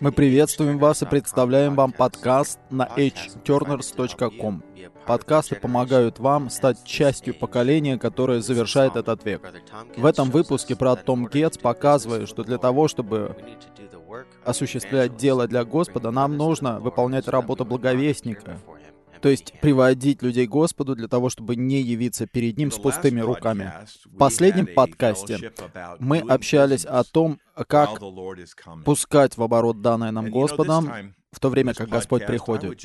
Мы приветствуем вас и представляем вам подкаст на hturners.com. Подкасты помогают вам стать частью поколения, которое завершает этот век. В этом выпуске брат Том Гетц показывает, что для того, чтобы осуществлять дело для Господа, нам нужно выполнять работу благовестника, то есть приводить людей к Господу для того, чтобы не явиться перед Ним с пустыми руками. В последнем подкасте мы общались о том, как пускать в оборот данное нам Господом, в то время как Господь приходит.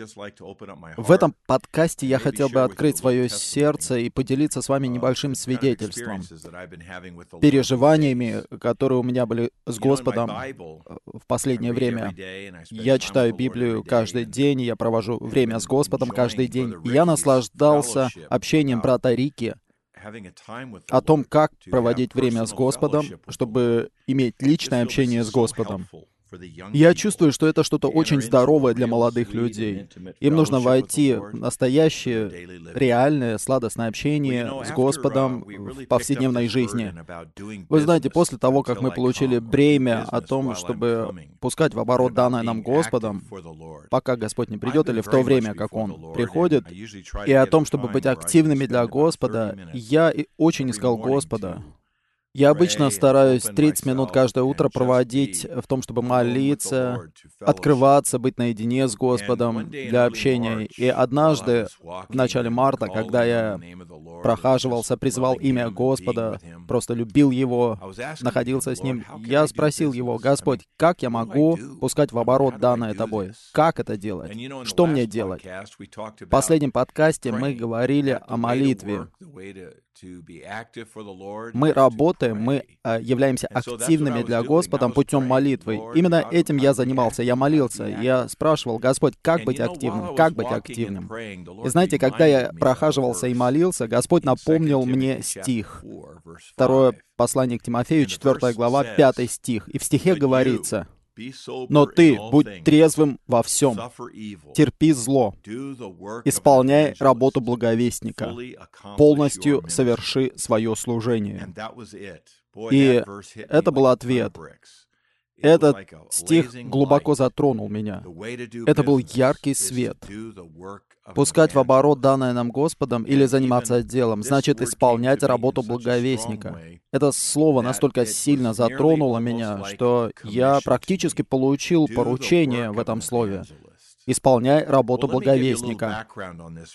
В этом подкасте я хотел бы открыть свое сердце и поделиться с вами небольшим свидетельством, переживаниями, которые у меня были с Господом в последнее время. Я читаю Библию каждый день, я провожу время с Господом каждый день. И я наслаждался общением брата Рики, о том, как проводить время с Господом, чтобы иметь личное общение с Господом. Я чувствую, что это что-то очень здоровое для молодых людей. Им нужно войти в настоящее, реальное, сладостное общение с Господом в повседневной жизни. Вы знаете, после того, как мы получили бремя о том, чтобы пускать в оборот данное нам Господом, пока Господь не придет, или в то время, как Он приходит, и о том, чтобы быть активными для Господа, я очень искал Господа. Я обычно стараюсь 30 минут каждое утро проводить в том, чтобы молиться, открываться, быть наедине с Господом для общения. И однажды, в начале марта, когда я прохаживался, призывал имя Господа, просто любил Его, находился с Ним, я спросил Его, «Господь, как я могу пускать в оборот данное Тобой? Как это делать? Что мне делать?» В последнем подкасте мы говорили о молитве. Мы работаем, мы э, являемся активными для Господа путем молитвы. Именно этим я занимался. Я молился. Я спрашивал, Господь, как быть активным? Как быть активным? И знаете, когда я прохаживался и молился, Господь напомнил мне стих. Второе послание к Тимофею, 4 глава, 5 стих. И в стихе говорится, но ты будь трезвым во всем, терпи зло, исполняй работу благовестника, полностью соверши свое служение. И это был ответ. Этот стих глубоко затронул меня. Это был яркий свет. Пускать в оборот данное нам Господом или заниматься делом, значит исполнять работу благовестника. Это слово настолько сильно затронуло меня, что я практически получил поручение в этом слове исполняй работу благовестника.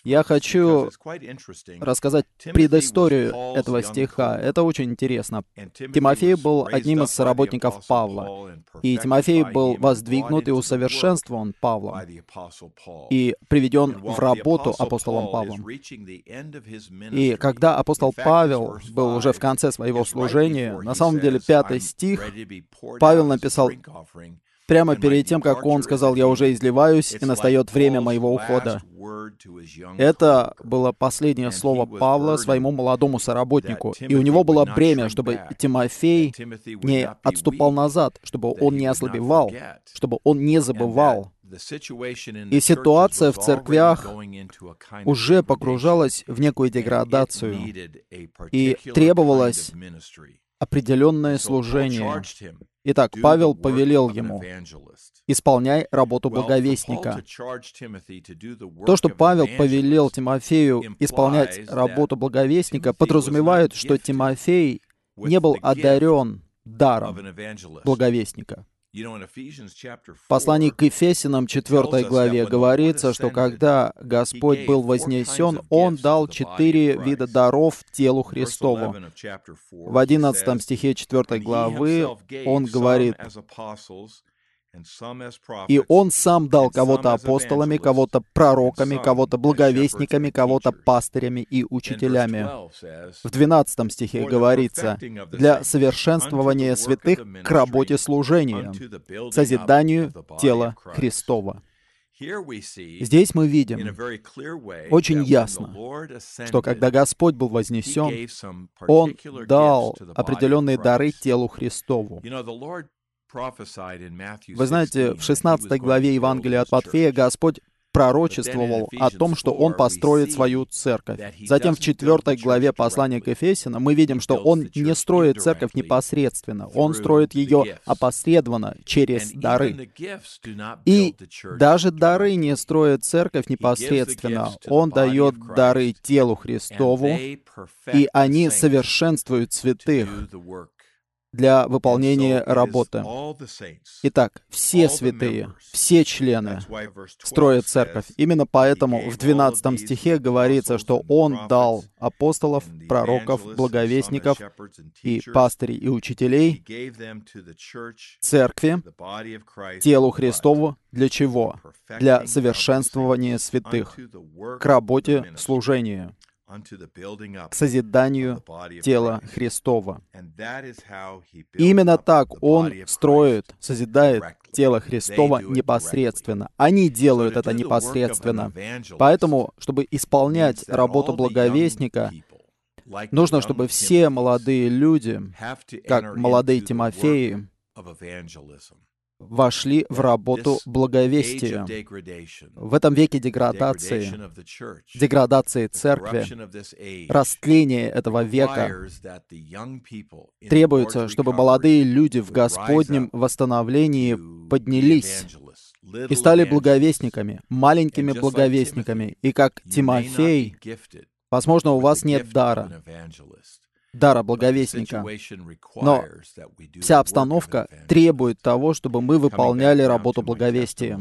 Я хочу рассказать предысторию этого стиха. Это очень интересно. Тимофей был одним из работников Павла, и Тимофей был воздвигнут и усовершенствован Павлом, и приведен в работу апостолом Павлом. И когда апостол Павел был уже в конце своего служения, на самом деле пятый стих, Павел написал прямо перед тем, как он сказал, «Я уже изливаюсь, и настает время моего ухода». Это было последнее слово Павла своему молодому соработнику. И у него было бремя, чтобы Тимофей не отступал назад, чтобы он не ослабевал, чтобы он не забывал. И ситуация в церквях уже погружалась в некую деградацию, и требовалось определенное служение. Итак, Павел повелел ему, «Исполняй работу благовестника». То, что Павел повелел Тимофею исполнять работу благовестника, подразумевает, что Тимофей не был одарен даром благовестника. В послании к Ефесинам 4 главе говорится, что когда Господь был вознесен, Он дал четыре вида даров телу Христову. В 11 стихе 4 главы Он говорит, и Он сам дал кого-то апостолами, кого-то пророками, кого-то благовестниками, кого-то пастырями и учителями. В 12 стихе говорится, для совершенствования святых к работе служения, созиданию тела Христова. Здесь мы видим очень ясно, что когда Господь был вознесен, Он дал определенные дары телу Христову. Вы знаете, в 16 главе Евангелия от Матфея Господь пророчествовал о том, что он построит свою церковь. Затем в четвертой главе послания к Ефесянам мы видим, что он не строит церковь непосредственно, он строит ее опосредованно через дары. И даже дары не строят церковь непосредственно, он дает дары телу Христову, и они совершенствуют святых для выполнения работы. Итак, все святые, все члены строят церковь. Именно поэтому в 12 стихе говорится, что Он дал апостолов, пророков, благовестников и пастырей и учителей церкви, телу Христову, для чего? Для совершенствования святых, к работе служения к созиданию тела Христова. Именно так Он строит, созидает тело Христова непосредственно. Они делают это непосредственно. Поэтому, чтобы исполнять работу благовестника, нужно, чтобы все молодые люди, как молодые Тимофеи, вошли в работу благовестия. В этом веке деградации, деградации церкви, растления этого века, требуется, чтобы молодые люди в Господнем восстановлении поднялись и стали благовестниками, маленькими благовестниками. И как Тимофей, возможно, у вас нет дара, дара благовестника. Но вся обстановка требует того, чтобы мы выполняли работу благовестия.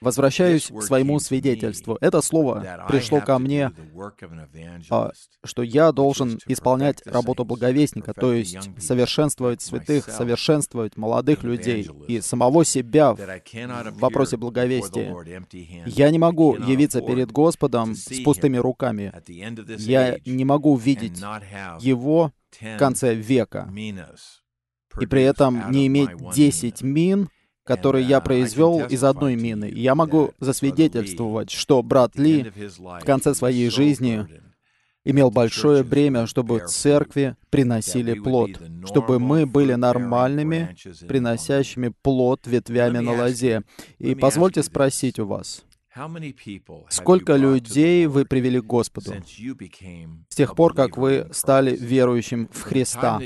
Возвращаюсь к своему свидетельству. Это слово пришло ко мне, а, что я должен исполнять работу благовестника, то есть совершенствовать святых, совершенствовать молодых людей и самого себя в вопросе благовестия. Я не могу явиться перед Господом с пустыми руками. Я не могу видеть Его в конце века и при этом не иметь 10 мин, который я произвел из одной мины. Я могу засвидетельствовать, что брат Ли в конце своей жизни имел большое бремя, чтобы церкви приносили плод, чтобы мы были нормальными, приносящими плод ветвями на лозе. И позвольте спросить у вас, Сколько людей вы привели к Господу с тех пор, как вы стали верующим в Христа?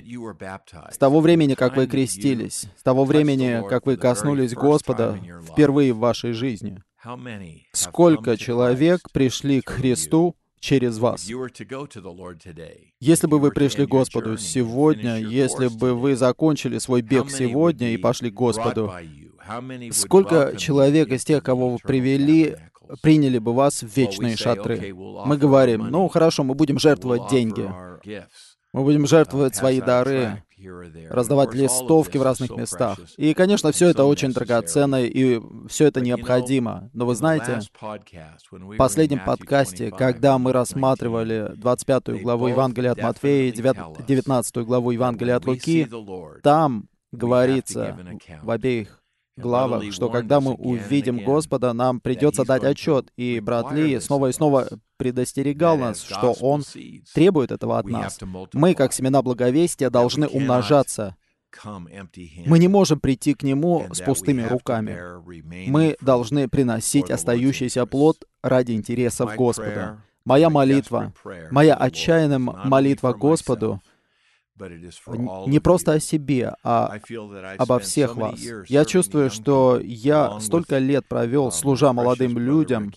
С того времени, как вы крестились, с того времени, как вы коснулись Господа впервые в вашей жизни? Сколько человек пришли к Христу через вас. Если бы вы пришли к Господу сегодня, если бы вы закончили свой бег сегодня и пошли к Господу, Сколько человек из тех, кого вы привели, приняли бы вас в вечные шатры? Мы говорим, ну хорошо, мы будем жертвовать деньги. Мы будем жертвовать свои дары, раздавать листовки в разных местах. И, конечно, все это очень драгоценно, и все это необходимо. Но вы знаете, в последнем подкасте, когда мы рассматривали 25 главу Евангелия от Матфея и 19 главу Евангелия от Луки, там говорится в обеих главах, что когда мы увидим Господа, нам придется дать отчет. И брат Ли снова и снова предостерегал нас, что Он требует этого от нас. Мы, как семена благовестия, должны умножаться. Мы не можем прийти к Нему с пустыми руками. Мы должны приносить остающийся плод ради интересов Господа. Моя молитва, моя отчаянная молитва Господу не просто о себе, а обо всех вас. Я чувствую, что я столько лет провел, служа молодым людям,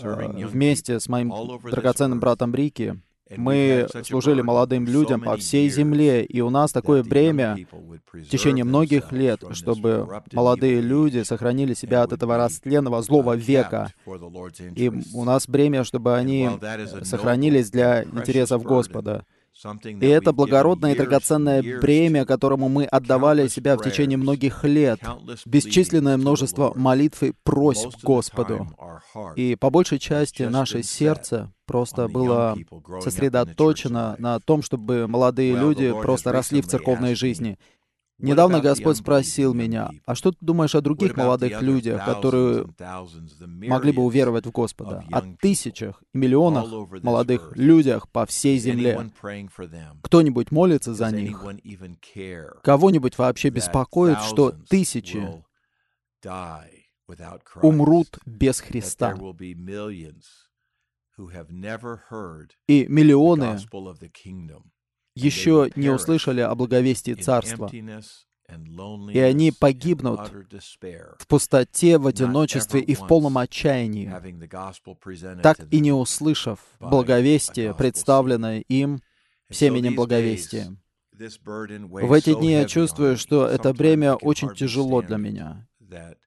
э, вместе с моим драгоценным братом Рики. Мы служили молодым людям по всей земле, и у нас такое бремя в течение многих лет, чтобы молодые люди сохранили себя от этого растленного злого века. И у нас бремя, чтобы они сохранились для интересов Господа. И это благородное и драгоценное бремя, которому мы отдавали себя в течение многих лет, бесчисленное множество молитв и просьб Господу. И по большей части наше сердце просто было сосредоточено на том, чтобы молодые люди просто росли в церковной жизни. Недавно Господь спросил меня, а что ты думаешь о других молодых людях, которые могли бы уверовать в Господа? О тысячах и миллионах молодых людях по всей земле. Кто-нибудь молится за них? Кого-нибудь вообще беспокоит, что тысячи умрут без Христа. И миллионы еще не услышали о благовестии Царства, и они погибнут в пустоте, в одиночестве и в полном отчаянии, так и не услышав благовестие, представленное им семенем благовестия. В эти дни я чувствую, что это бремя очень тяжело для меня.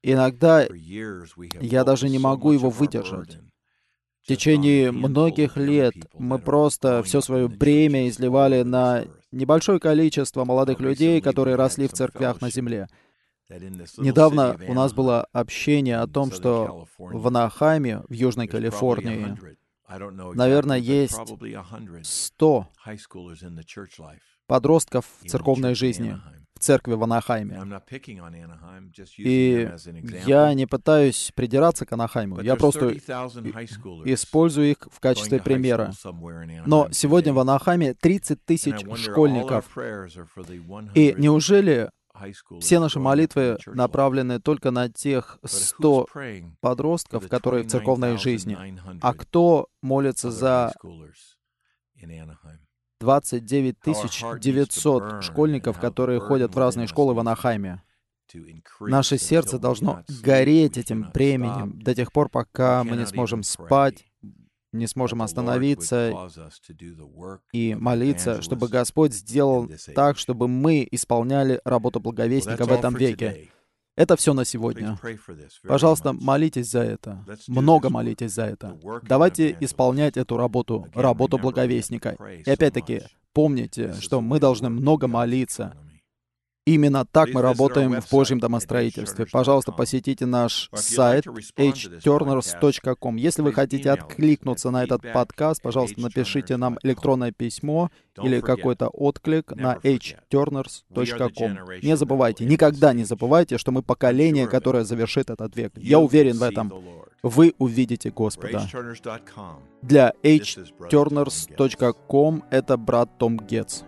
Иногда я даже не могу его выдержать. В течение многих лет мы просто все свое бремя изливали на небольшое количество молодых людей, которые росли в церквях на земле. Недавно у нас было общение о том, что в Анахайме, в Южной Калифорнии, наверное, есть 100 подростков в церковной жизни, в церкви в Анахайме. И я не пытаюсь придираться к Анахайму, я просто использую их в качестве примера. Но сегодня в Анахайме 30 тысяч школьников. И неужели все наши молитвы направлены только на тех 100 подростков, которые в церковной жизни. А кто молится за 29 900 школьников, которые ходят в разные школы в Анахайме. Наше сердце должно гореть этим бременем до тех пор, пока мы не сможем спать, не сможем остановиться и молиться, чтобы Господь сделал так, чтобы мы исполняли работу благовестника в этом веке. Это все на сегодня. Пожалуйста, молитесь за это. Много молитесь за это. Давайте исполнять эту работу, работу благовестника. И опять-таки, помните, что мы должны много молиться, Именно так мы работаем в Божьем домостроительстве. Пожалуйста, посетите наш сайт hturners.com. Если вы хотите откликнуться на этот подкаст, пожалуйста, напишите нам электронное письмо или какой-то отклик на hturners.com. Не забывайте, никогда не забывайте, что мы поколение, которое завершит этот век. Я уверен в этом. Вы увидите Господа. Для hturners.com это брат Том Гетц.